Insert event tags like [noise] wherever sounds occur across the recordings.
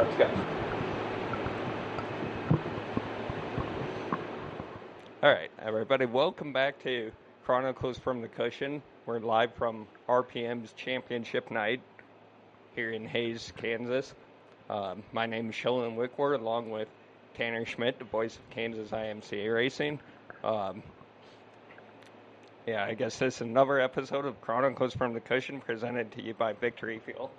Let's go. All right, everybody, welcome back to Chronicles from the Cushion. We're live from RPM's championship night here in Hays, Kansas. Um, my name is Sheldon Wickwar, along with Tanner Schmidt, the voice of Kansas IMCA Racing. Um, yeah, I guess this is another episode of Chronicles from the Cushion presented to you by Victory Fuel.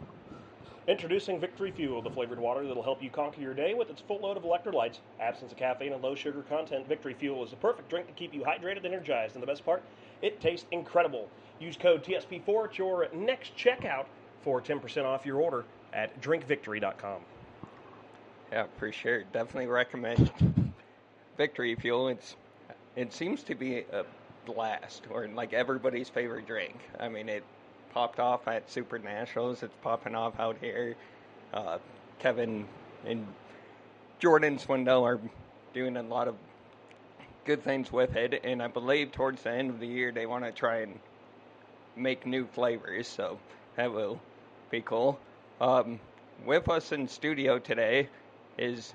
Introducing Victory Fuel, the flavored water that'll help you conquer your day with its full load of electrolytes. Absence of caffeine and low sugar content, Victory Fuel is the perfect drink to keep you hydrated and energized. And the best part, it tastes incredible. Use code TSP4 at your next checkout for 10% off your order at drinkvictory.com. Yeah, for sure. Definitely recommend [laughs] Victory Fuel. It's it seems to be a blast or like everybody's favorite drink. I mean, it popped off at Super Nationals. It's popping off out here. Uh, Kevin and Jordan Swindell are doing a lot of good things with it, and I believe towards the end of the year they want to try and make new flavors. So that will be cool. Um, with us in studio today is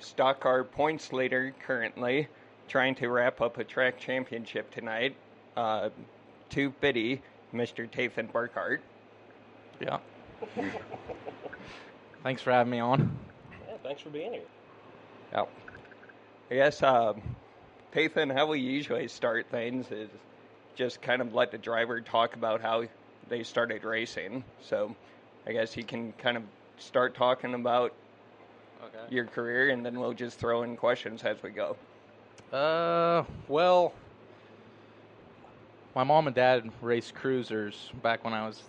stock car points leader currently, trying to wrap up a track championship tonight. Uh, to Biddy, Mr. Tathan Burkhart. Yeah. [laughs] Thanks for having me on. Yeah, thanks for being here. Yeah. I guess, um, Tathan, how we usually start things is just kind of let the driver talk about how they started racing. So I guess you can kind of start talking about Okay. your career, and then we'll just throw in questions as we go. Uh, well, my mom and dad raced cruisers back when I was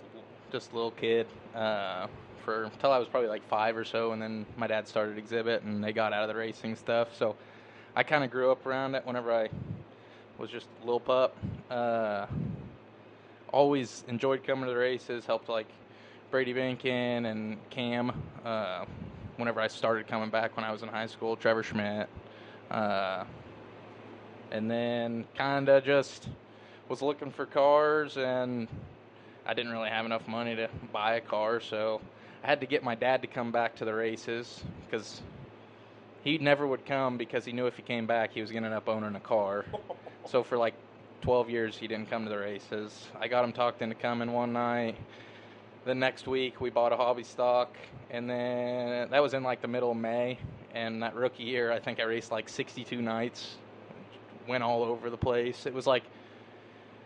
just a little kid. Uh, for until I was probably like five or so, and then my dad started exhibit, and they got out of the racing stuff. So I kind of grew up around it. Whenever I was just a little pup, uh, always enjoyed coming to the races. Helped like Brady Binkin and Cam. Uh, whenever I started coming back when I was in high school, Trevor Schmidt. Uh, and then kind of just was looking for cars and I didn't really have enough money to buy a car, so I had to get my dad to come back to the races because he never would come because he knew if he came back he was going to end up owning a car. so for like 12 years he didn't come to the races. I got him talked into coming one night. The next week we bought a hobby stock and then that was in like the middle of May and that rookie year I think I raced like 62 nights. Went all over the place. It was like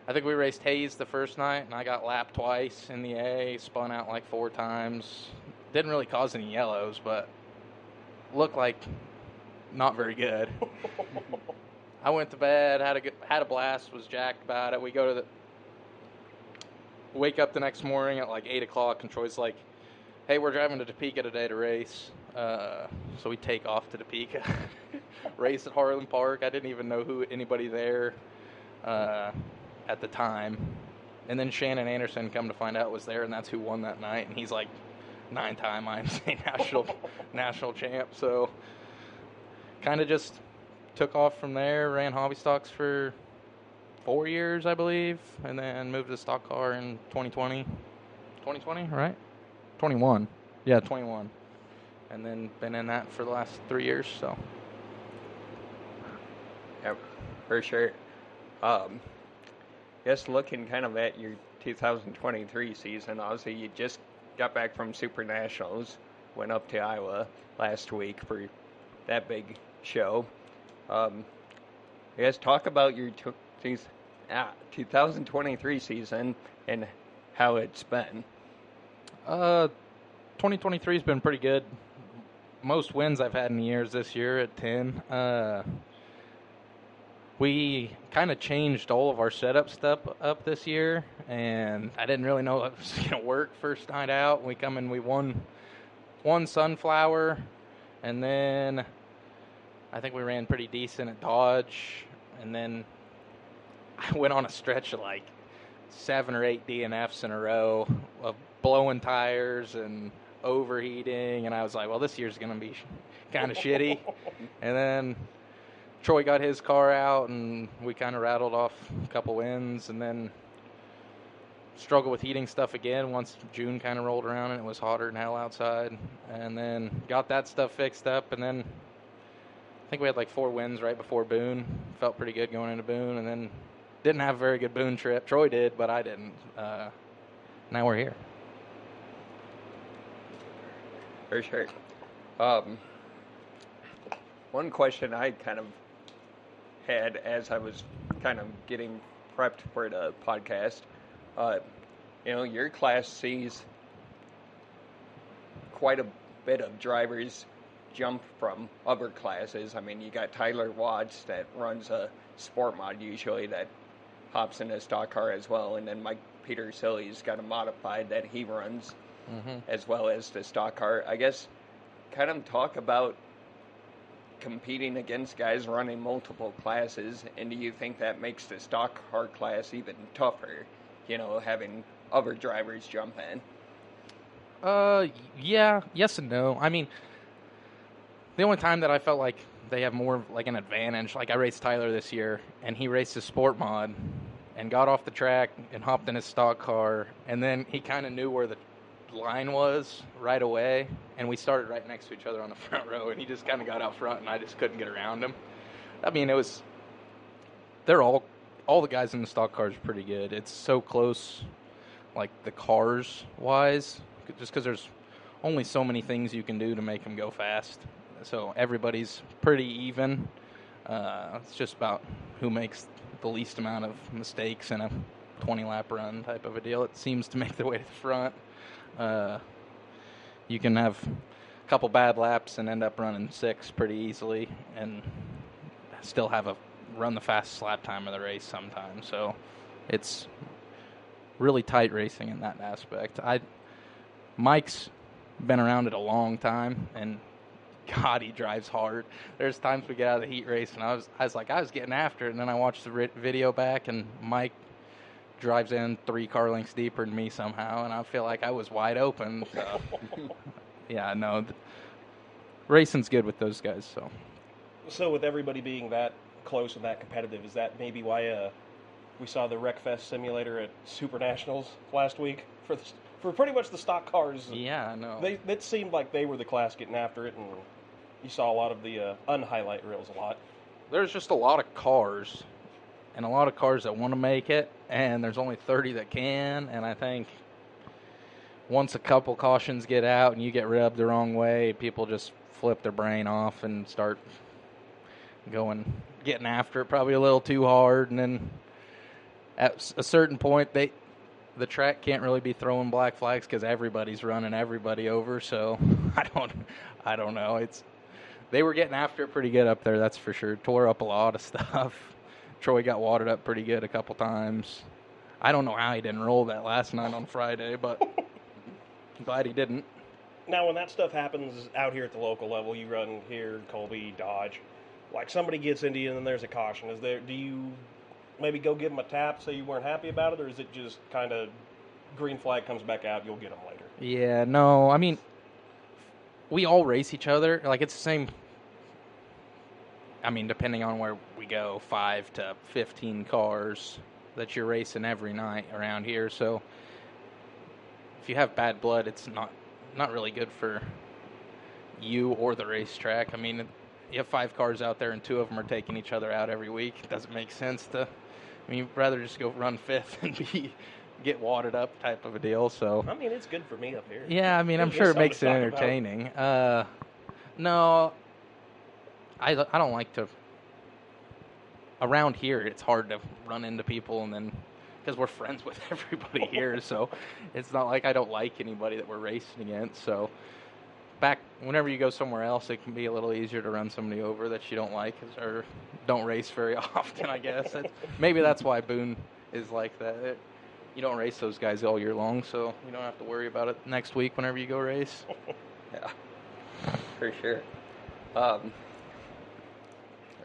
I think we raced Hays the first night, and I got lapped twice in the A, spun out like four times. Didn't really cause any yellows, but looked like not very good. [laughs] I went to bed, had a good, had a blast, was jacked about it. We go to the wake up the next morning at like eight o'clock, and Troy's like, "Hey, we're driving to Topeka today to race." Uh, so we take off to Topeka, [laughs] race at Heartland Park. I didn't even know who anybody there. Uh, at the time. And then Shannon Anderson come to find out was there, and that's who won that night. And he's like nine-time IMCA [laughs] national [laughs] national champ. So kind of just took off from there. Ran hobby stocks for four years, I believe, and then moved to stock car in 2020. 2020, right? 21. Yeah, 21. And then been in that for the last three years. So Yep, for sure. Um, just looking kind of at your 2023 season, obviously you just got back from Super Nationals, went up to Iowa last week for that big show. Um, I guess talk about your t- these, ah, 2023 season and how it's been. Uh, 2023 has been pretty good. Most wins I've had in years this year at 10. Uh, we kind of changed all of our setup stuff up this year, and I didn't really know it was [laughs] going to work first night out. We come in, we won one sunflower, and then I think we ran pretty decent at Dodge, and then [laughs] I went on a stretch of like seven or eight DNFs in a row of blowing tires and overheating, and I was like, well, this year's going to be kind of shitty. [laughs] And then Troy got his car out, and we kind of rattled off a couple wins, and then struggled with heating stuff again once June kind of rolled around and it was hotter than hell outside. And then got that stuff fixed up. And then I think we had like four wins right before Boone. Felt pretty good going into Boone. And then didn't have a very good Boone trip. Troy did, but I didn't. Uh, now we're here. For sure. Um, one question I kind of had as I was kind of getting prepped for the podcast, uh, you know, your class sees quite a bit of drivers jump from other classes. I mean, you got Tyler Watts that runs a sport mod usually that hops in a stock car as well, and then Mike Peter Silly's got a modified that he runs Mm-hmm. as well as the stock car. I guess kind of talk about competing against guys running multiple classes, and do you think that makes the stock car class even tougher? You know, having other drivers jump in. Uh, yeah, yes and no. I mean, the only time that I felt like they have more like an advantage, like I raced Tyler this year, and he raced his sport mod, and got off the track and hopped in his stock car, and then he kind of knew where the line was right away, and we started right next to each other on the [laughs] front row, and he just kind of got out front, and I just couldn't get around him. I mean, it was. They're all all the guys in the stock cars pretty good. It's so close, like the cars wise, just because there's only so many things you can do to make them go fast. So everybody's pretty even. Uh, it's just about who makes the least amount of mistakes in a 20 lap run type of a deal. It seems to make their way to the front. Uh, you can have a couple bad laps and end up running six pretty easily, and still have a run the fastest lap time of the race sometimes. So it's really tight racing in that aspect. I Mike's been around it a long time, and [laughs] God, he drives hard. There's times we get out of the heat race, and I was I was like I was getting after it, and then I watched the video back, and Mike drives in three car lengths deeper than me somehow, and I feel like I was wide open. So [laughs] yeah, no, th- racing's good with those guys. So So, with everybody being that close and that competitive, is that maybe why uh, we saw the Wreckfest simulator at Super Nationals last week for the, for pretty much the stock cars? yeah, I know. They it seemed like they were the class getting after it, and you saw a lot of the uh, unhighlight reels a lot. there's just a lot of cars and a lot of cars that want to make it and there's only 30 that can and i think once a couple cautions get out and you get rubbed the wrong way people just flip their brain off and start going getting after it probably a little too hard and then at a certain point they the track can't really be throwing black flags because everybody's running everybody over so [laughs] i don't i don't know it's they were getting after it pretty good up there, that's for sure. Tore up a lot of [laughs] stuff. Troy got watered up pretty good a couple times. I don't know how he didn't roll that last night on Friday, but [laughs] I'm glad he didn't. Now, when that stuff happens out here at the local level, you run here, Colby, Dodge. Like somebody gets into you and then there's a caution. Is there? Do you maybe go give them a tap, say you weren't happy about it, or is it just kind of green flag comes back out, you'll get them later? Yeah, no, I mean, we all race each other. Like it's the same. I mean, depending on where we go, five to fifteen cars that you're racing every night around here. So if you have bad blood, it's not not really good for you or the racetrack. I mean, you have five cars out there, and two of them are taking each other out every week. It doesn't make sense to. I mean, you'd rather just go run fifth [laughs] and be get wadded up type of a deal. So I mean, it's good for me up here. yeah, I mean, I'm sure it makes it entertaining. Uh, no, I I don't like to. Around here, it's hard to run into people, and then because we're friends with [laughs] everybody here, so it's not like I don't like anybody that we're racing against. So back whenever you go somewhere else, it can be a little easier to run somebody over that you don't like or don't race very [laughs] often. I guess That's- maybe that's why Boone is like that. It- you don't race those guys all year long, so you don't have to worry about it next week whenever you go race. [laughs] Yeah, for sure. Um,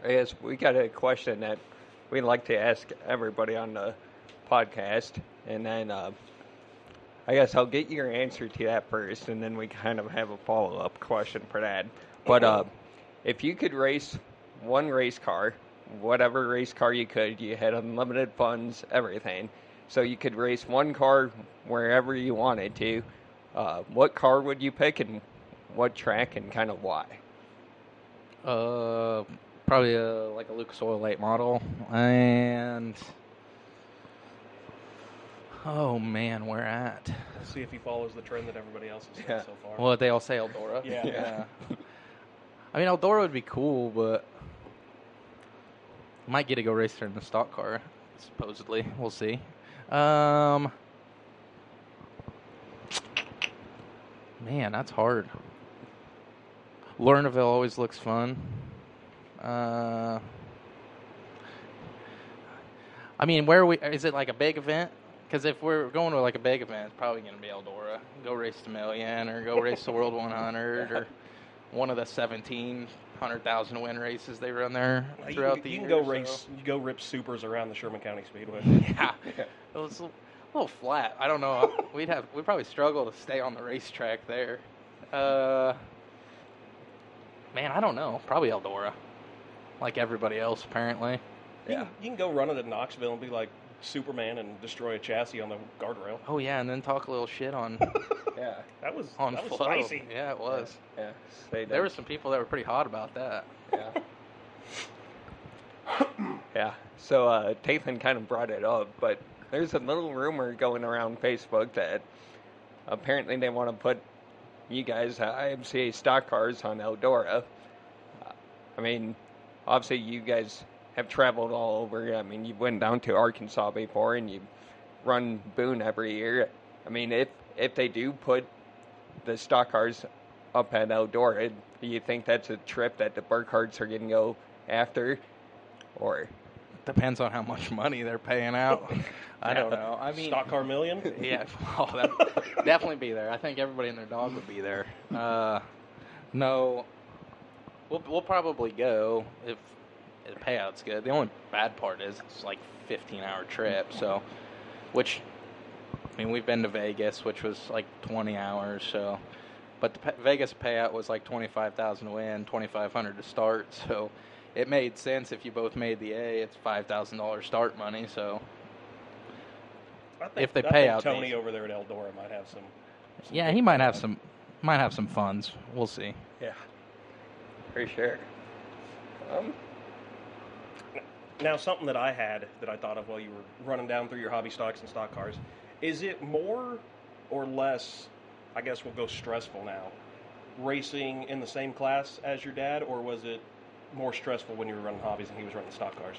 I guess we got a question that we'd like to ask everybody on the podcast, and then uh, I guess I'll get your answer to that first, and then we kind of have a follow up question for that. But uh, if you could race one race car, whatever race car you could, you had unlimited funds, everything, so you could race one car wherever you wanted to. Uh, what car would you pick, and what track, and kind of why? Uh, probably a, like a Lucas Oil late model, and oh man, where at? See if he follows the trend that everybody else has said Yeah. so far. Well, they all say Eldora. Yeah. yeah. I mean, Eldora would be cool, but might get to go race her in the stock car. Supposedly, we'll see. Um, man, that's hard. Lernerville always looks fun. Uh, I mean, where are we? Is it like a big event? Because if we're going to like a big event, it's probably going to be Eldora. Go race the million, or go race the World [laughs] 100, or one of the 1700,000 win races they run there You throughout can, the you can go so- race, you go rip supers around the Sherman County Speedway. [laughs] Yeah, it was a little flat. I don't know. We'd have we'd probably struggle to stay on the racetrack there. Uh, man, I don't know. Probably Eldora, like everybody else apparently. You, Yeah. can, you can go run it at Knoxville and be like Superman and destroy a chassis on the guardrail. Oh yeah, and then talk a little shit on [laughs] Yeah, That was on that was flow. spicy. Yeah, it was. yeah. Say There were some people that were pretty hot about that. Yeah. [laughs] yeah. So uh, Tathan kind of brought it up, but there's a little rumor going around Facebook that apparently they want to put you guys, uh, IMCA stock cars, on Eldora. Uh, I mean, obviously you guys have traveled all over. I mean, you went down to Arkansas before, and you run Boone every year. I mean, if if they do put the stock cars up at Eldora, do you think that's a trip that the Burkharts are going to go after, or Depends on how much money they're paying out. I don't know. I mean, Stock car million. [laughs] Yeah, oh, definitely be there. I think everybody and their dog would be there. Uh, no, we'll we'll probably go if the payout's good. The only bad part is it's like 15 hour trip. So, which I mean, we've been to Vegas, which was like 20 hours. So, but the Vegas payout was like 25,000 to win, 2,500 to start. [laughs] So. It made sense if you both made the A. It's five thousand dollars start money, so I think, If they I pay think out Tony these. over there at Eldora might have some. some Yeah, he might have some might have some funds. We'll see. yeah, for sure. Um, Now, something that I had that I thought of while you were running down through your hobby stocks and stock cars, is it more or less? I guess we'll go stressful now. Racing in the same class as your dad, or was it more stressful when you were running hobbies and he was running stock cars?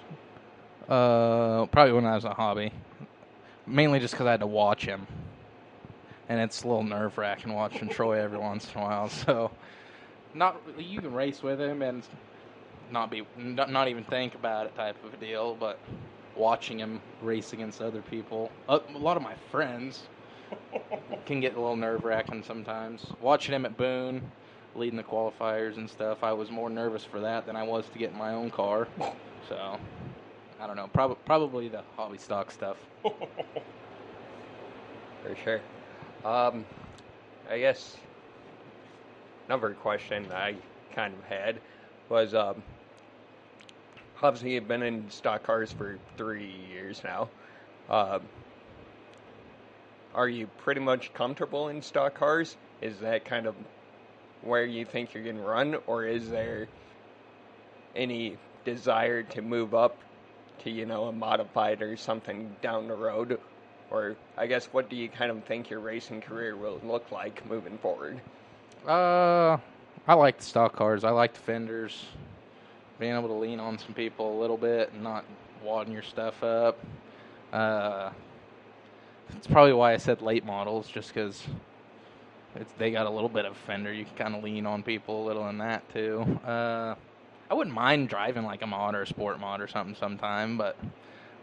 Uh, probably when I was a hobby, mainly just because I had to watch him, and it's a little nerve wracking watching Troy every once in a while. [laughs] So, not you can race with him and not be not, not even think about it type of a deal, but watching him race against other people, uh, a lot of my friends [laughs] can get a little nerve wracking sometimes. Watching him at Boone, leading the qualifiers and stuff, I was more nervous for that than I was to get in my own car. [laughs] So, I don't know. Prob- probably the hobby stock stuff. [laughs] For sure. Um, I guess another question I kind of had was um, obviously you've been in stock cars for three years now. Um, are you pretty much comfortable in stock cars? Is that kind of where you think you're going to run, or is there any desire to move up to you know a modified or something down the road? Or I guess what do you kind of think your racing career will look like moving forward? Uh, I like the stock cars. I like the fenders. Being able to lean on some people a little bit and not wadding your stuff up. Uh, it's probably why I said late models, just because they got a little bit of fender. You can kind of lean on people a little in that too. Uh, I wouldn't mind driving like a mod or a sport mod or something sometime, but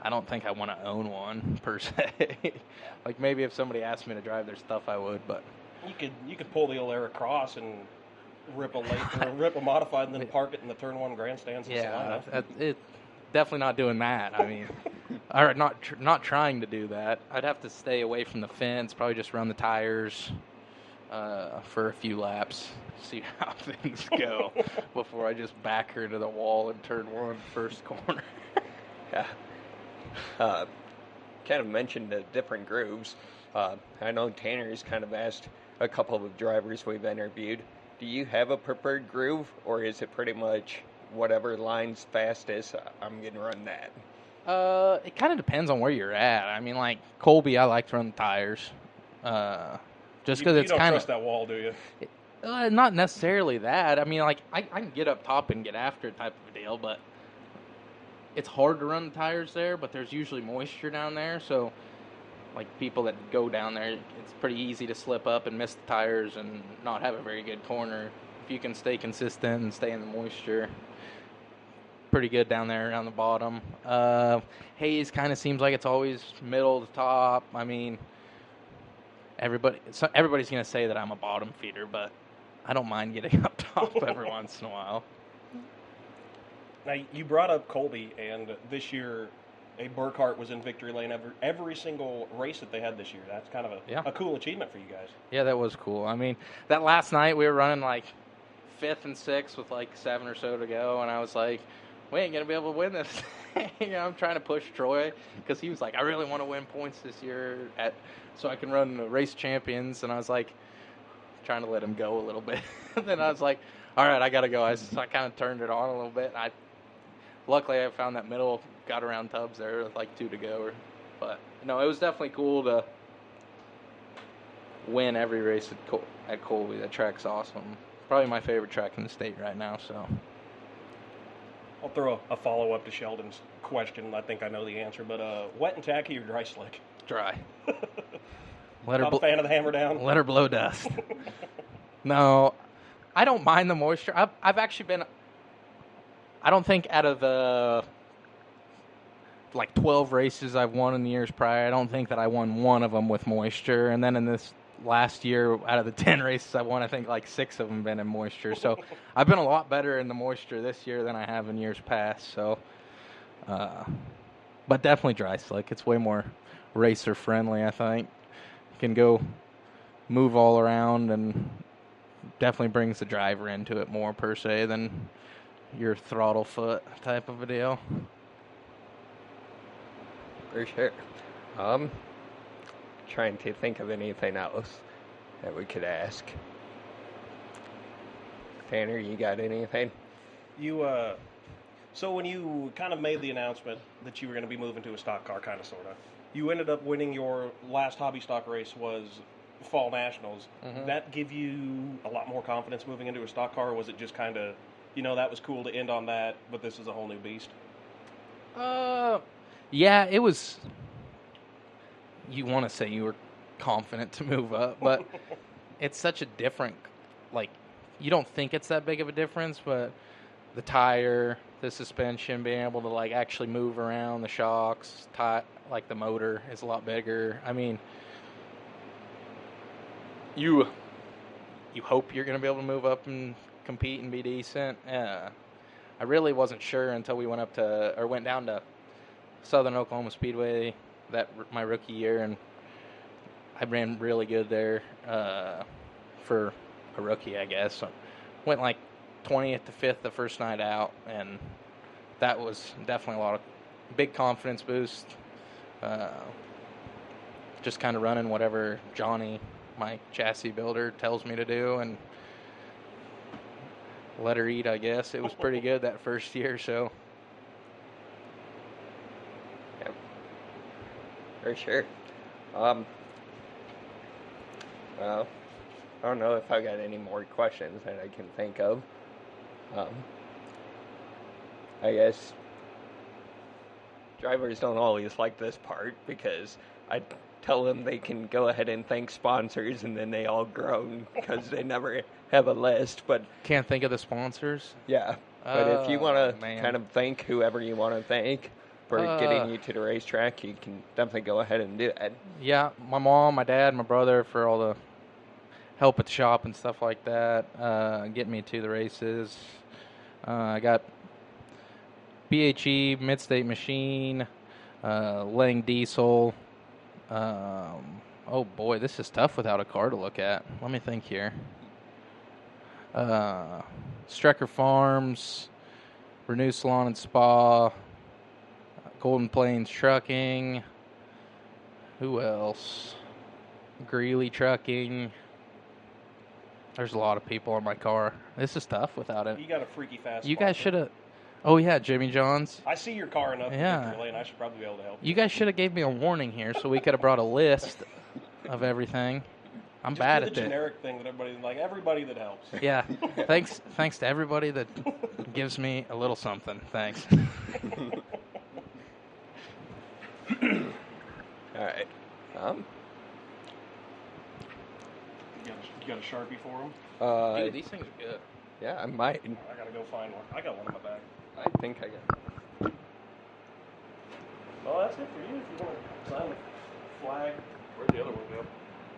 I don't think I want to own one per se. [laughs] like maybe if somebody asked me to drive their stuff, I would, but You could you could pull the old Era Cross and rip a late or rip a modified and then [laughs] park it in the turn one grandstands. Yeah, that, it definitely not doing that. I mean, [laughs] or not tr- not trying to do that. I'd have to stay away from the fence. Probably just run the tires uh, for a few laps, [laughs] see how things go before I just back her to the wall and turn one first corner. Yeah. Uh, kind of mentioned the different grooves. Uh, I know Tanner's kind of asked a couple of drivers we've interviewed, do you have a preferred groove, or is it pretty much whatever line's fastest, I'm going to run that? Uh, it kind of depends on where you're at. I mean, like Colby, I like to run the tires, uh, just because it's kind of that wall, do you? uh, not necessarily that. I mean, like I, I can get up top and get after type of a deal, but it's hard to run the tires there. But there's usually moisture down there, so like people that go down there, it's pretty easy to slip up and miss the tires and not have a very good corner. If you can stay consistent and stay in the moisture, pretty good down there around the bottom. Uh, Hays kind of seems like it's always middle to top. I mean, everybody so everybody's going to say that I'm a bottom feeder, but I don't mind getting [laughs] up top every [laughs] once in a while. Now you brought up Colby, and this year a Burkhart was in victory lane every every single race that they had this year. That's kind of a, yeah. a cool achievement for you guys. Yeah, that was cool. I mean, that last night we were running like fifth and sixth with like seven or so to go, and I was like, we ain't gonna be able to win this. [laughs] you know, I'm trying to push Troy because he was like, I really want to win points this year at so I can run the race champions, and I was like, trying to let him go a little bit. [laughs] then I was like, all right, I gotta go. I, so I kind of turned it on a little bit. I luckily I found that middle got around Tubbs there with like two to go. Or, But no, it was definitely cool to win every race at, Col- at Colby. That track's awesome. Probably my favorite track in the state right now. So I'll throw a, a follow up to Sheldon's question. I think I know the answer, but uh, wet and tacky or dry slick? Dry. [laughs] let her bl- fan of the hammer down. Let her blow dust. [laughs] no, I don't mind the moisture. I've I've actually been. I don't think out of the like 12 races I've won in the years prior, I don't think that I won one of them with moisture. And then in this last year, out of the [laughs] 10 races I won, I think like six of them been in moisture. So [laughs] I've been a lot better in the moisture this year than I have in years past. So, uh, but definitely dry slick. It's way more racer friendly, I think. You can go move all around and definitely brings the driver into it more per se than your throttle foot type of a deal for sure. Um, trying to think of anything else that we could ask. Tanner, you got anything? You, uh, so when you kind of made the announcement that you were going to be moving to a stock car, kind of, sort of, you ended up winning your last hobby stock race was Fall Nationals. Mm-hmm. That give you a lot more confidence moving into a stock car, or was it just kind of, you know, that was cool to end on that, but this is a whole new beast? Uh, yeah, it was. You want to say you were confident to move up, but [laughs] it's such a different. Like, you don't think it's that big of a difference, but the tire, the suspension, being able to like actually move around, the shocks, tie, like the motor is a lot bigger. I mean, you you hope you're going to be able to move up and compete and be decent. Uh, I really wasn't sure until we went up to or went down to Southern Oklahoma Speedway that my rookie year, and I ran really good there uh, for a rookie, I guess. went like 20th to 5th the first night out, and that was definitely a lot of big confidence boost. Uh, just kind of running whatever Johnny, my chassis builder, tells me to do, and let her eat. I guess it was pretty good that first year, so for sure. Um, well, I don't know if I got any more questions that I can think of. Um, I guess drivers don't always like this part because I tell them they can go ahead and thank sponsors, and then they all groan because they never have a list. But can't think of the sponsors. Yeah, but if you want to oh, kind of thank whoever you want to thank, for uh, getting you to the racetrack, you can definitely go ahead and do that. Yeah, my mom, my dad, my brother for all the help at the shop and stuff like that, uh, getting me to the races. Uh, I got BHE, Mid-State Machine, uh, Lang Diesel. Um, oh boy, this is tough without a car to look at. Let me think here. Uh, Strecker Farms, Renew Salon and Spa, Golden Plains Trucking. Who else? Greeley Trucking. There's a lot of people in my car. This is tough without it. You got a freaky fast. You guys should have. Oh yeah, Jimmy John's. I see your car enough. Yeah. Lane. I should probably be able to help. You guys should have gave me a warning here, so we could have brought a list of everything. I'm Just bad at the it. generic thing that everybody like. Everybody that helps. Yeah. Thanks. Thanks to everybody that [laughs] gives me a little something. Thanks. [laughs] All right. Um, You got, a, you got a sharpie for them? uh, Dude, these things are good. yeah, I might. I gotta go find one. I got one in my bag. I think I got. One. Well, that's it for you. If you want to sign the flag, where'd the other one go?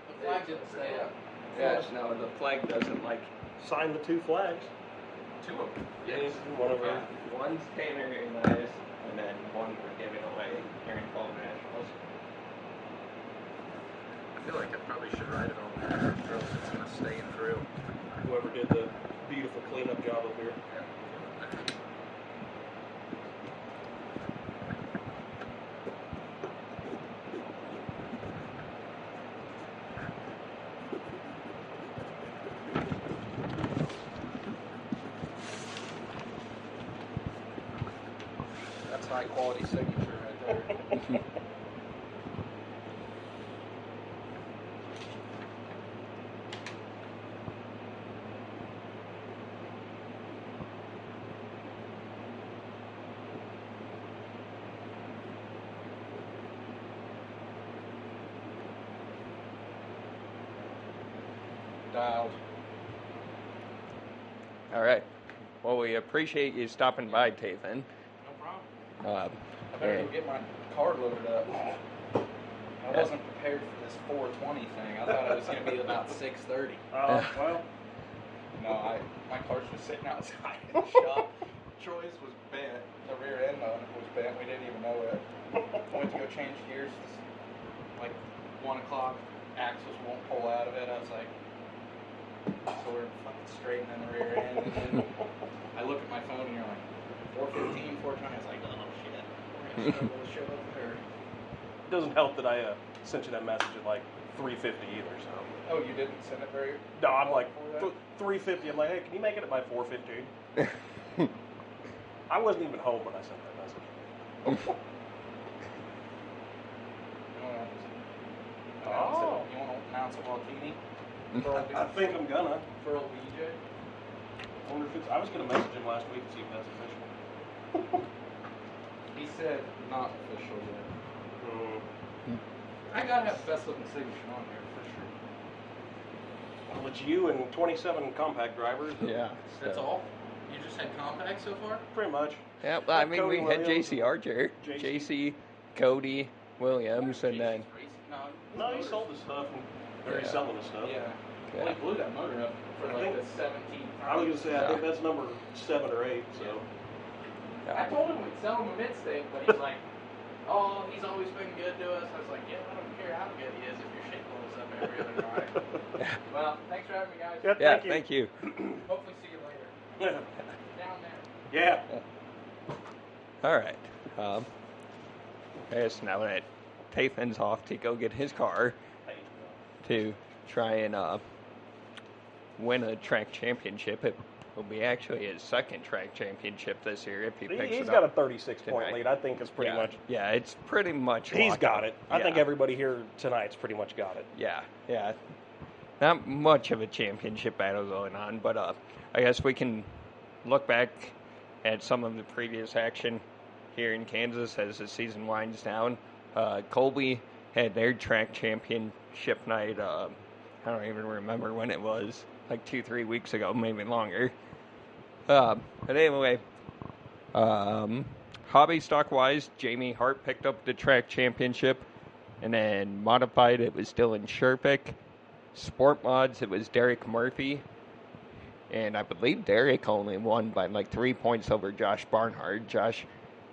The flag didn't stay up. Yeah, no, the flag doesn't like. Sign the two flags. Two of them. Yes. One over. Yeah, one's Tanner and Elias, and then one we're giving away during Fall Nationals. I feel like I probably should write it on there, or else it's gonna stay in through. Whoever did the beautiful cleanup job up here. That's we appreciate you stopping by, Tathan. No problem. Uh, I better go get my car loaded up. I wasn't prepared for this 420 thing. I thought it was going to be about 630. [laughs] Oh, well. No, I my car's just sitting outside in [laughs] the shop. Troy's was bent. The rear end on it was bent. We didn't even know it. Went to go change gears. Like one o'clock, axles won't pull out of it. I was like, so we're fucking straight straightening the rear end, and then I look at my phone and you're like, 415, 420. I was like, oh shit, we're gonna show up there. It doesn't help that I uh, sent you that message at like 350 either, so. Oh, you didn't send it very. No, I'm like Before that? th- 350. I'm like, hey, can you make it at my 415? I wasn't even home when I sent that message. You wanna announce Oh. You want to announce a Walkini? For old, I think I'm gonna. for old BJ? I wonder if it's. I was gonna message him last week to see if that's official. He said not official yet. Hmm. I gotta have the best looking signature on here for sure. Well, it's you and 27 compact drivers. yeah. That's so- all? You just had compact so far? Pretty much. Yeah, well, I mean, Cody we had Williams JC Archer, JC. JC, Cody, Williams, and then No, No, he sold his stuff, and, or he's Yeah. selling his stuff. Yeah. Yeah. Well, he blew that motor up for I like think- the 17th I was gonna say, I think that's number seven or eight. So. I told him we'd sell him a mid-state, but he's like, [laughs] oh, he's always been good to us. I was like, yeah, I don't care how good he is if you're shit blows up every other [laughs] drive. well, thanks for having me, guys. Yeah, yeah, thank you. thank you. [clears throat] Hopefully see you later. [laughs] Down there. yeah. All right. Um, I guess now that Tathan's off to go get his car to try and uh, win a track championship, it will be actually his second track championship this year if he picks he's it got a up. 36 point tonight. lead. I think it's pretty yeah, much. Yeah, it's pretty much. He's got up. it. I think everybody here tonight's pretty much got it. Yeah, yeah. Not much of a championship battle going on, but uh, I guess we can look back at some of the previous action here in Kansas as the season winds down. Uh, Colby had their track championship night. Uh, I don't even remember when it was, like two, three weeks ago, maybe longer. Uh, but anyway, um, hobby stock wise, Jamie Hart picked up the track championship, and then modified it was Dylan Sherpick. Sport mods it was Derek Murphy, and I believe Derek only won by like three points over Josh Barnhart. Josh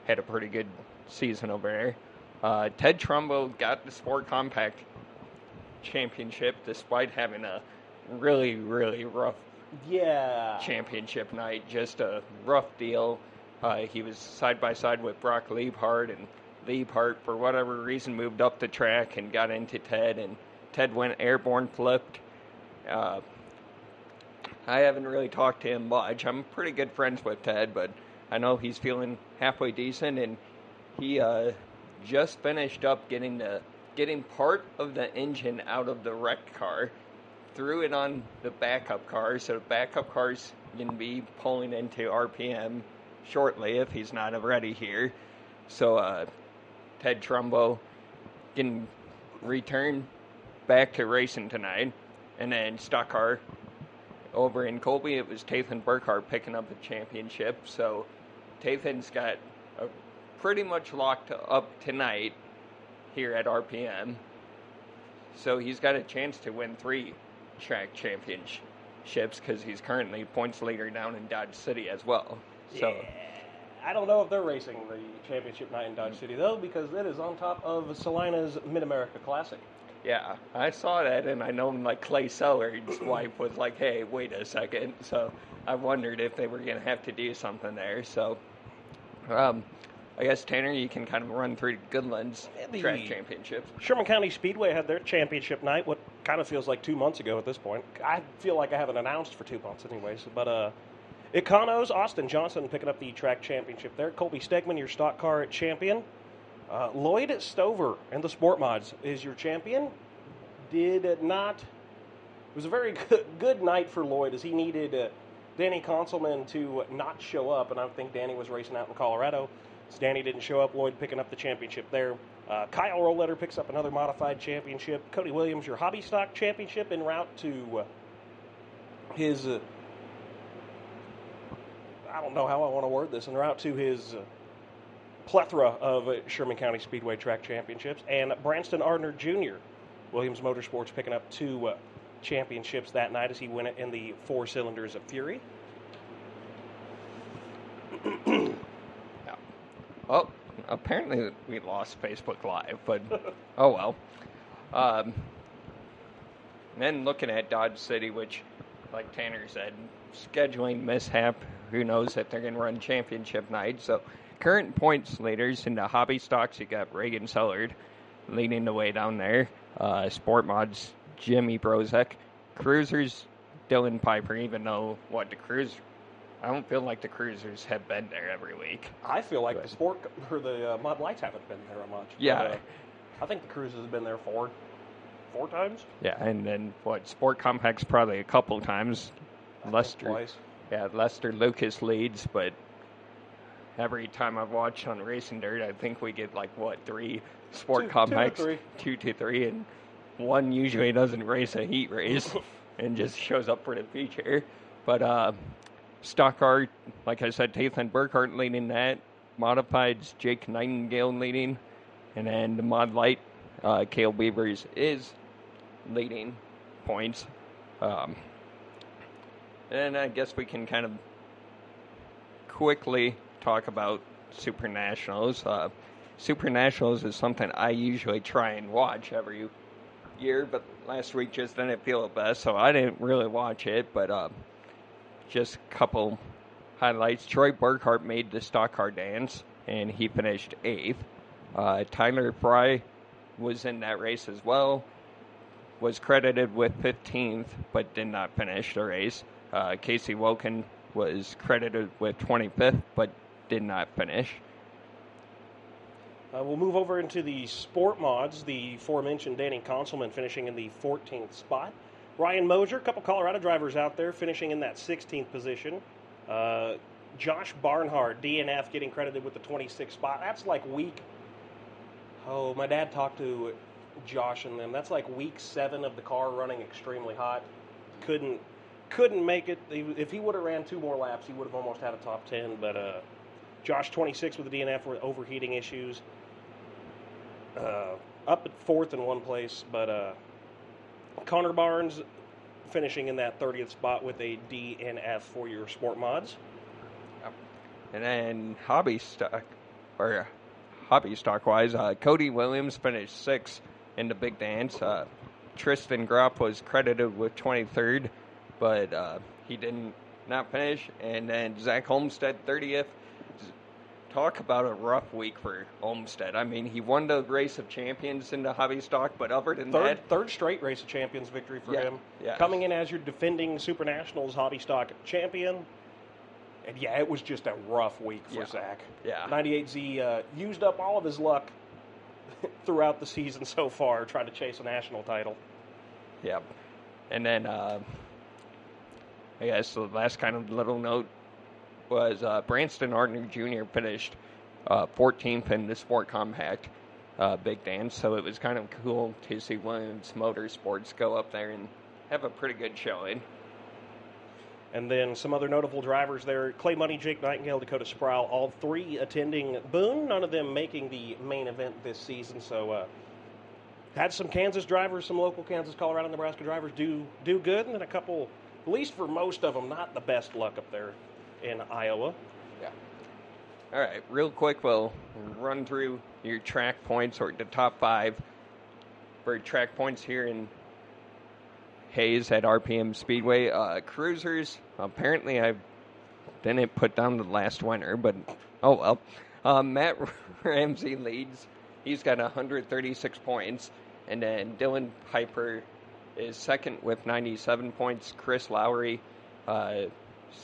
had a pretty good season over there. Uh, Ted Trumbo got the Sport Compact championship despite having a really, really rough Yeah. championship night. Just a rough deal. Uh, he was side by side with Brock Liebhardt, and Leapart, for whatever reason, moved up the track and got into Ted, and Ted went airborne, flipped. Uh, I haven't really talked to him much. I'm pretty good friends with Ted, but I know he's feeling halfway decent, and he uh, just finished up getting the getting part of the engine out of the wrecked car, threw it on the backup car, so the backup car's going to be pulling into RPM shortly if he's not already here. So uh, Ted Trumbo can return back to racing tonight, and then stock car over in Colby, it was Tathan Burkhart picking up the championship. So Tathan's got a pretty much locked up tonight here at RPM. So he's got a chance to win three track championships because he's currently points leader down in Dodge City as well. So Yeah. I don't know if they're racing the championship night in Dodge City though, because it is on top of Salina's Mid America Classic. yeah, I saw that and I know like Clay Sellard's [clears throat] wife was like, "Hey, wait a second. So I wondered if they were going to have to do something there. So um, I guess Tanner, you can kind of run through Goodland's track championships. Sherman County Speedway had their championship night, what kind of feels like two months ago at this point. I feel like I haven't announced for two months, anyways. But uh, Econos, Austin Johnson picking up the track championship there. Colby Stegman, your stock car champion. Uh, Lloyd Stover and the Sport Mods is your champion. Did not. It was a very good, good night for Lloyd as he needed uh, Danny Conselman to not show up, and I think Danny was racing out in Colorado. Danny didn't show up. Lloyd picking up the championship there. Uh, Kyle Roletter picks up another modified championship. Cody Williams, your hobby stock championship, en route to uh, his. Uh, I don't know how I want to word this. En route to his uh, plethora of uh, Sherman County Speedway track championships. And Branston Ardner Jr., Williams Motorsports, picking up two uh, championships that night as he won it in the four cylinders of Fury. Oh, apparently we lost Facebook Live, but oh well. Um, then looking at Dodge City, which, like Tanner said, scheduling mishap. Who knows if they're going to run championship night? So, current points leaders in the hobby stocks, you got Reagan Sellard leading the way down there. Uh, Sport Mods, Jimmy Brozek. Cruisers, Dylan Piper, even though, what, the Cruise. I don't feel like the Cruisers have been there every week. I feel like the sport or the uh, Mod Lights haven't been there much. but, Yeah. uh, I think the cruisers have been there four, four times. Yeah, and then what? Sport Complex probably a couple times. I think Lester, twice. yeah, Lester Lucas leads, but every time I've watched on Racing Dirt, I think we get like what three Sport Two- two to three. two to three, and one usually doesn't race a heat race [laughs] and just shows up for the feature. But uh, stock car, like I said, Tathan Burkhart leading that. Modifieds, Jake Nightingale leading, and then the Mod Light, uh, Cale Beavers is leading points. Um, and I guess we can kind of quickly talk about Super Nationals. Uh, Super Nationals is something I usually try and watch every year, but last week just didn't feel the best, so I didn't really watch it. But uh, just a couple highlights. Troy Burkhart made the stock car dance, and he finished eighth. Uh, Tyler Fry was in that race as well. Was credited with 15th, but did not finish the race. Uh, Casey Woken was credited with 25th, but did not finish. Uh, we'll move over into the sport mods. The aforementioned Danny Conselman finishing in the 14th spot. Ryan Moser, a couple Colorado drivers out there finishing in that 16th position. Uh, Josh Barnhart, DNF, getting credited with the 26th spot. That's like week. Oh, my dad talked to Josh and them. That's like week seven of the car running extremely hot. Couldn't couldn't make it. If he would have ran two more laps, he would have almost had a top 10. But uh, Josh 26 with the DNF with overheating issues uh, up at fourth in one place, but uh, Connor Barnes finishing in that 30th spot with a DNF for your sport mods. And then hobby stock, or hobby stock wise, uh, Cody Williams finished sixth in the big dance. Uh, Tristan Gropp was credited with 23rd, but uh, he didn't not finish. And then Zach Olmstead 30th. Talk about a rough week for Olmstead. I mean, he won the race of champions in the hobby stock, but other than Third, that, third straight race of champions victory for Yeah, him. yeah. Coming in as your defending Super Nationals hobby stock champion. And yeah, it was just a rough week for Yeah. Zach. Yeah. 98Z uh, used up all of his luck [laughs] throughout the season so far trying to chase a national title. Yep. And then, uh, I guess the last kind of little note was uh, Branston Artner Jr. finished uh, 14th in the Sport Compact uh, Big Dance, so it was kind of cool to see Williams Motorsports go up there and have a pretty good showing. And then some other notable drivers there Clay Money, Jake Nightingale, Dakota Sproul, all three attending Boone, none of them making the main event this season. So, uh, had some Kansas drivers, some local Kansas, Colorado, Nebraska drivers do do good, and then a couple, at least for most of them, not the best luck up there in Iowa. Yeah. All right, real quick, we'll run through your track points or the top five for track points here in Hays at RPM Speedway. Uh, cruisers, apparently I didn't put down the last winner, but oh well. Uh, Matt [laughs] Ramsey leads. He's got 136 points. And then Dylan Piper is second with 97 points. Chris Lowry, uh,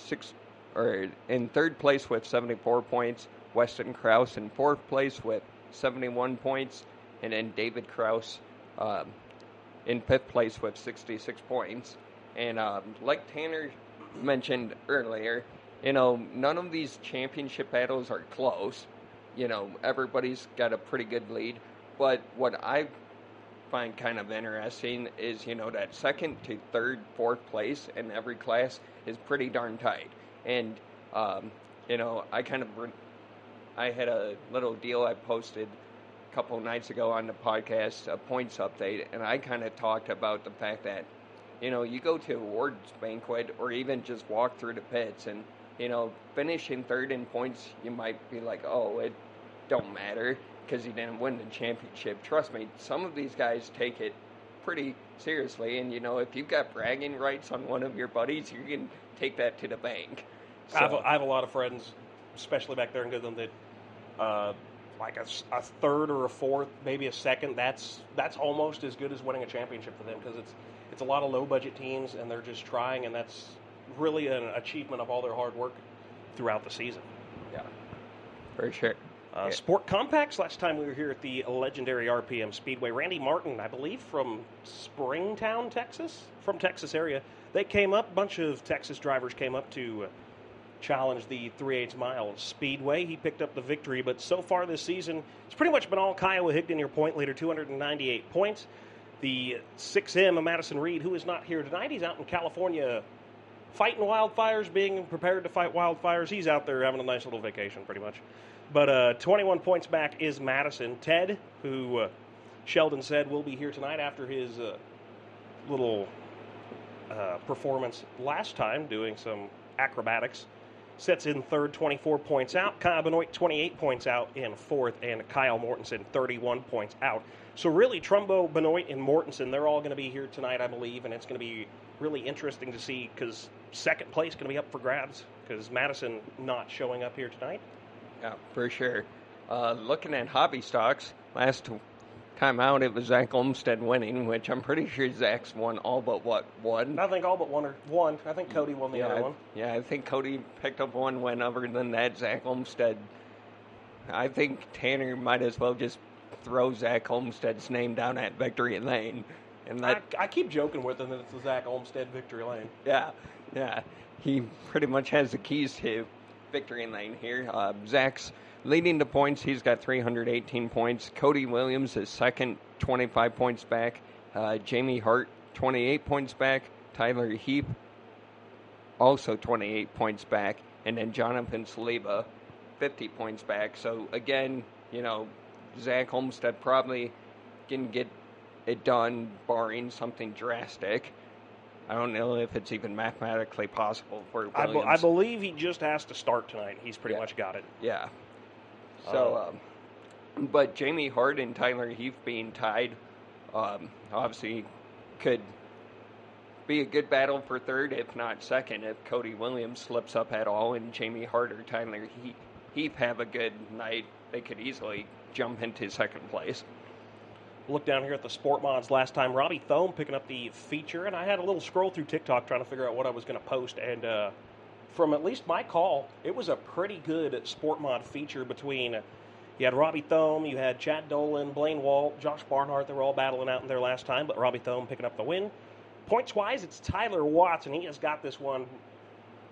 six or in third place with 74 points. Weston Kraus in fourth place with 71 points, and then David Kraus um, in fifth place with 66 points. And um, like Tanner mentioned earlier, you know, none of these championship battles are close. You know, everybody's got a pretty good lead. But what I find kind of interesting is, you know, that second to third, fourth place in every class is pretty darn tight. And, um, you know, I kind of, I had a little deal I posted a couple nights ago on the podcast, a points update, and I kind of talked about the fact that, you know, you go to awards banquet or even just walk through the pits and, you know, finishing third in points, you might be like, oh, it don't matter because he didn't win the championship. Trust me, some of these guys take it pretty seriously, and you know, if you've got bragging rights on one of your buddies, you can take that to the bank. I, have a, have a lot of friends, especially back there in Goodland, that uh, like a third or a fourth, maybe a second. That's that's almost as good as winning a championship for them because it's it's a lot of low budget teams and they're just trying, and that's really an achievement of all their hard work throughout the season. yeah, for sure. Uh, Yeah. Sport Compacts. Last time we were here at the legendary RPM Speedway, Randy Martin, I believe, from Springtown, Texas, from Texas area. They came up. A bunch of Texas drivers came up to uh, challenge the 3 8 mile speedway. He picked up the victory, but so far this season, it's pretty much been all Kiowa Higdon, your point leader, 298 points. The 6M of Madison Reed, who is not here tonight, he's out in California fighting wildfires, being prepared to fight wildfires. He's out there having a nice little vacation, pretty much. But uh, 21 points back is Madison. Ted, who uh, Sheldon said will be here tonight after his uh, little uh, performance last time, doing some acrobatics, sets in third, 24 points out. Kyle Benoit, 28 points out in fourth, and Kyle Mortensen, 31 points out. So really, Trumbo, Benoit, and Mortensen, they're all going to be here tonight, I believe, and it's going to be really interesting to see because second place going to be up for grabs because Madison not showing up here tonight. Yeah, for sure. Uh, looking at hobby stocks, last time out it was Zach Olmstead winning, which I'm pretty sure Zach's won all but what one. I think all but one or one. I think Cody won the yeah, other I, one. yeah, I think Cody picked up one win. Other than that, Zach Olmstead. I think Tanner might as well just throw Zach Olmstead's name down at Victory Lane, and I, I keep joking with him that it's the Zach Olmstead victory lane. Yeah, yeah. He pretty much has the keys to victory lane here. Uh, Zach's leading the points. He's got 318 points. Cody Williams is second, 25 points back. Uh, Jamie Hart, 28 points back. Tyler Heap, also 28 points back. And then Jonathan Saliba, 50 points back. So, again, you know, Zach Olmstead probably can get it done, barring something drastic. I don't know if it's even mathematically possible for I, be- Williams. I believe he just has to start tonight. He's pretty Yeah. much got it. yeah. So, um, but Jamie Hart and Tyler Heath being tied, um, obviously, could be a good battle for third, if not second, if Cody Williams slips up at all and Jamie Hart or Tyler Heath have a good night, they could easily jump into second place. Look down here at the Sport Mods last time. Robbie Thome picking up the feature, and I had a little scroll through TikTok trying to figure out what I was going to post. And uh, from at least my call, it was a pretty good Sport Mod feature between. You had Robbie Thome, you had Chad Dolan, Blaine Walt, Josh Barnhart. They were all battling out in there last time, but Robbie Thome picking up the win. Points wise, it's Tyler Watts, and he has got this one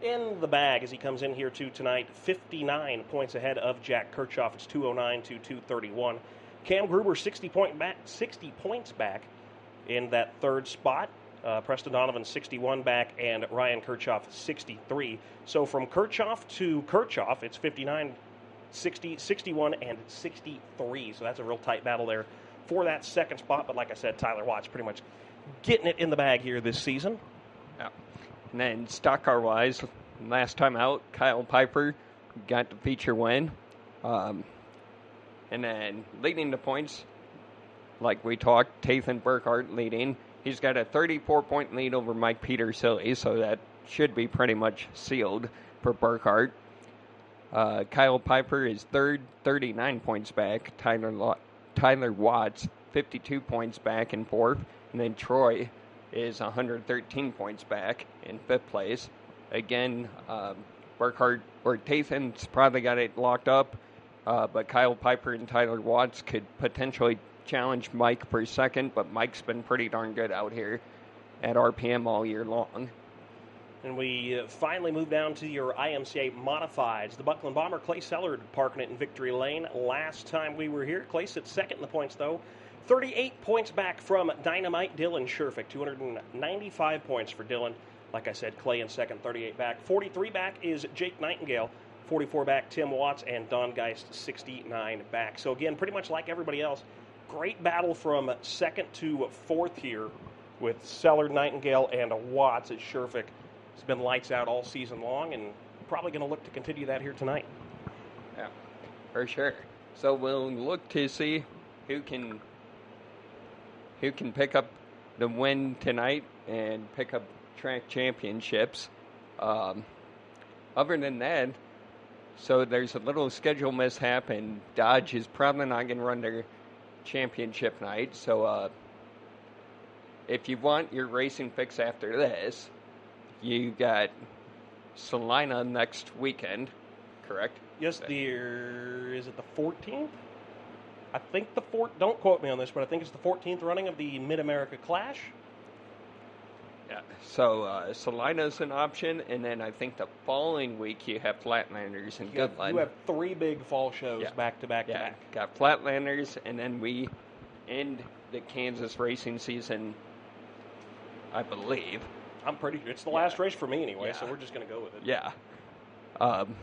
in the bag as he comes in here too tonight. 59 points ahead of Jack Kirchhoff. It's 209 to 231. Cam Gruber 60 point back, 60 points back in that third spot. Uh, Preston Donovan 61 back and Ryan Kirchhoff 63. So from Kirchhoff to Kirchhoff, it's 59, 60, 61, and 63. So that's a real tight battle there for that second spot. But like I said, Tyler Watts pretty much getting it in the bag here this season. Yeah. And then stock car wise, last time out, Kyle Piper got the feature win. Um, and then leading the points, like we talked, Tathan Burkhart leading. He's got a 34 point lead over Mike Petersilly, so that should be pretty much sealed for Burkhart. Uh, Kyle Piper is third, 39 points back. Tyler, Lo- Tyler Watts, 52 points back in fourth. And then Troy is 113 points back in fifth place. Again, um, Burkhart or Tathan's probably got it locked up, uh, but Kyle Piper and Tyler Watts could potentially challenge Mike for second, but Mike's been pretty darn good out here at RPM all year long. And we uh, finally move down to your IMCA modifieds. The Buckland Bomber, Clay Sellard, parking it in victory lane. Last time we were here, Clay sits second in the points, though. 38 points back from Dynamite Dylan Sherfick. 295 points for Dylan. Like I said, Clay in second, 38 back. 43 back is Jake Nightingale. 44 back, Tim Watts, and Don Geist, 69 back. So, again, pretty much like everybody else, great battle from second to fourth here with Seller, Nightingale, and Watts at Sherfick. It's been lights out all season long, and probably going to look to continue that here tonight. Yeah, for sure. So we'll look to see who can who can pick up the win tonight and pick up track championships. Um, other than that, so there's a little schedule mishap, and Dodge is probably not going to run their championship night. So uh, if you want your racing fix after this, you got Salina next weekend, correct? Yes, the is it the 14th? I think the four. Don't quote me on this, but I think it's the 14th running of the Mid America Clash. Yeah. So uh, Salina's an option, and then I think the following week you have Flatlanders and You have, Goodland. you have three big fall shows Yeah. back to back to yeah, back. got Flatlanders, and then we end the Kansas racing season. I believe. I'm pretty. Sure it's the last race for me anyway, so we're just going to go with it. Yeah. Um,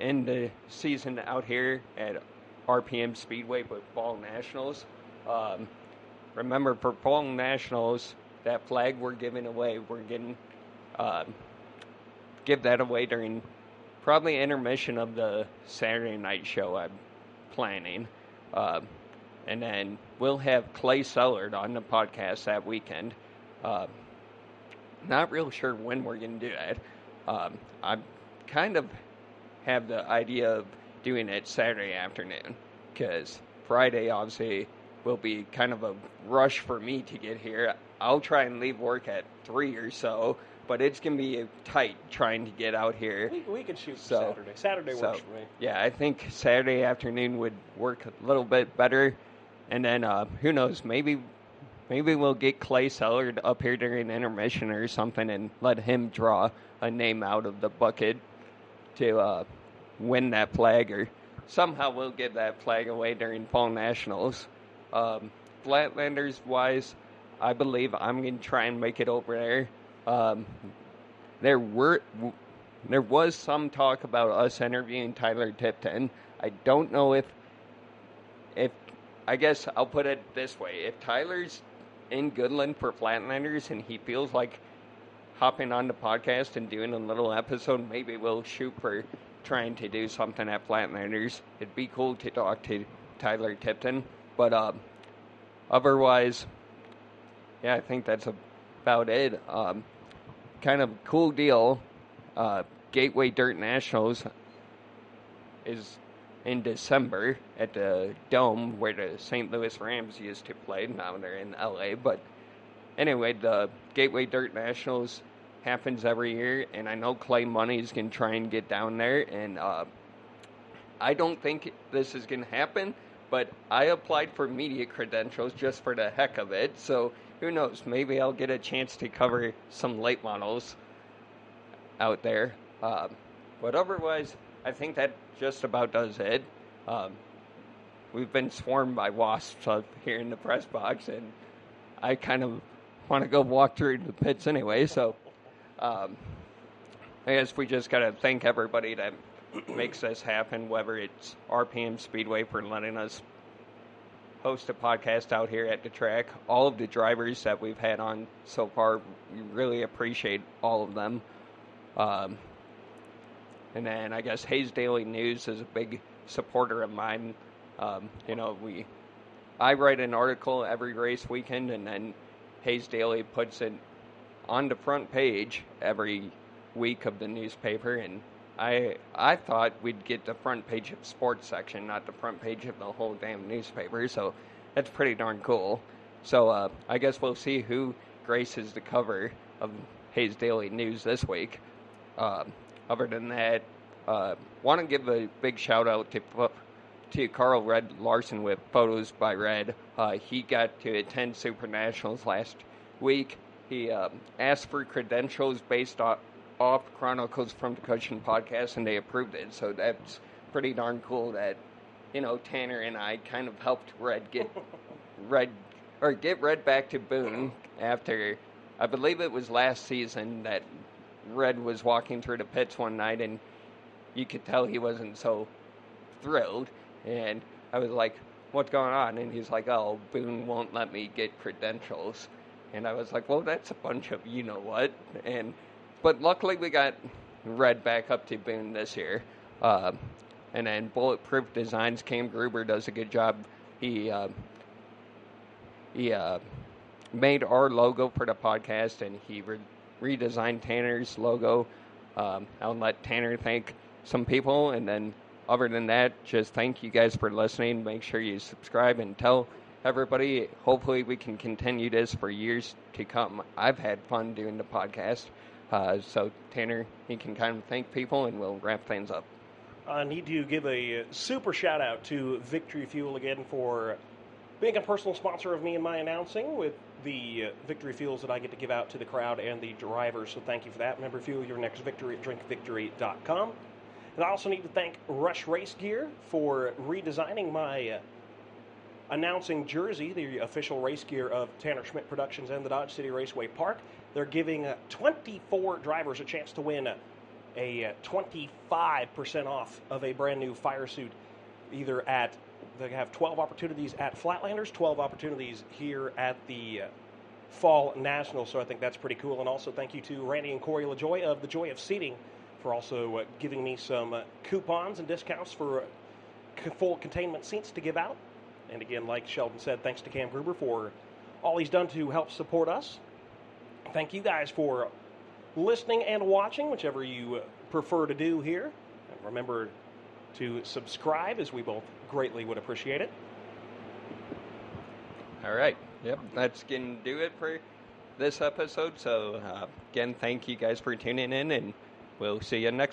end the season out here at RPM Speedway with Fall Nationals. Um, remember, for Fall Nationals, that flag we're giving away, we're getting um, give that away during probably intermission of the Saturday night show. I'm planning, um, and then we'll have Clay Sellard on the podcast that weekend. Uh, not real sure when we're going to do that. Um, I kind of have the idea of doing it Saturday afternoon because Friday obviously will be kind of a rush for me to get here. I'll try and leave work at three or so, but it's going to be tight trying to get out here. We, we could shoot So- Saturday. Saturday so, works for me. Yeah, I think Saturday afternoon would work a little bit better, and then uh, who knows? Maybe maybe we'll get Clay Sellard up here during intermission or something, and let him draw a name out of the bucket to uh, win that flag, or somehow we'll get that flag away during fall nationals. Um, Flatlanders wise, I believe I'm going to try and make it over there. Um, there were there was some talk about us interviewing Tyler Tipton. I don't know if if I guess I'll put it this way: if Tyler's in Goodland for Flatlanders and he feels like hopping on the podcast and doing a little episode, maybe we'll shoot for trying to do something at Flatlanders. It'd be cool to talk to Tyler Tipton, but um, otherwise, yeah, I think that's about it. Um, kind of cool deal. Uh, Gateway Dirt Nationals. is in December at the Dome where the St. Louis Rams used to play. Now they're in LA. But anyway, the Gateway Dirt Nationals happens every year, and I know Clay Money's going to try and get down there. And uh, I don't think this is going to happen, but I applied for media credentials just for the heck of it. So who knows? Maybe I'll get a chance to cover some late models out there. Um, but otherwise, I think that just about does it. Um, we've been swarmed by wasps up here in the press box, and I kind of want to go walk through the pits anyway. So um, I guess we just got to thank everybody that makes this happen, whether it's RPM Speedway for letting us host a podcast out here at the track. All of the drivers that we've had on so far, we really appreciate all of them. Um, and then I guess Hays Daily News is a big supporter of mine. Um, you know, we I write an article every race weekend, and then Hays Daily puts it on the front page every week of the newspaper. And I I thought we'd get the front page of sports section, not the front page of the whole damn newspaper. So that's pretty darn cool. So uh, I guess we'll see who graces the cover of Hays Daily News this week. Uh, other than that, uh, want to give a big shout out to to Carl Red Larson with Photos by Red. Uh, he got to attend Super Nationals last week. He um, asked for credentials based off, off Chronicles from the Cushion podcast, and they approved it. So that's pretty darn cool that you know Tanner and I kind of helped Red get [laughs] Red or get Red back to Boone after I believe it was last season that Red was walking through the pits one night and you could tell he wasn't so thrilled. And I was like, what's going on? And he's like, oh, Boone won't let me get credentials. And I was like, well, that's a bunch of you know what. And but luckily we got Red back up to Boone this year. Uh, and then Bulletproof Designs, Cam Gruber does a good job. He uh, he uh, made our logo for the podcast, and he re- redesigned Tanner's logo. Um, I'll let Tanner thank some people, and then other than that, just thank you guys for listening. Make sure you subscribe and tell everybody. Hopefully, we can continue this for years to come. I've had fun doing the podcast. Uh, so, Tanner, you can kind of thank people, and we'll wrap things up. I need to give a super shout out to Victory Fuel again for being a personal sponsor of me and my announcing with the victory fuels that I get to give out to the crowd and the drivers. So thank you for that. Remember, fuel your next victory at drinkvictory.com. And I also need to thank Rush Race Gear for redesigning my uh, announcing jersey, the official race gear of Tanner Schmidt Productions and the Dodge City Raceway Park. They're giving uh, 24 drivers a chance to win a 25% uh, off of a brand new fire suit, either at they have 12 opportunities at Flatlanders, 12 opportunities here at the uh, Fall National. So I think that's pretty cool. And also thank you to Randy and Corey LaJoy of the Joy of Seating for also giving me some coupons and discounts for full containment seats to give out. And again, like Sheldon said, thanks to Cam Gruber for all he's done to help support us. Thank you guys for listening and watching, whichever you uh, prefer to do here. Remember to subscribe, as we both greatly would appreciate it. All right. Yep. That's going to do it for this episode. So, uh, again, thank you guys for tuning in, and we'll see you next time.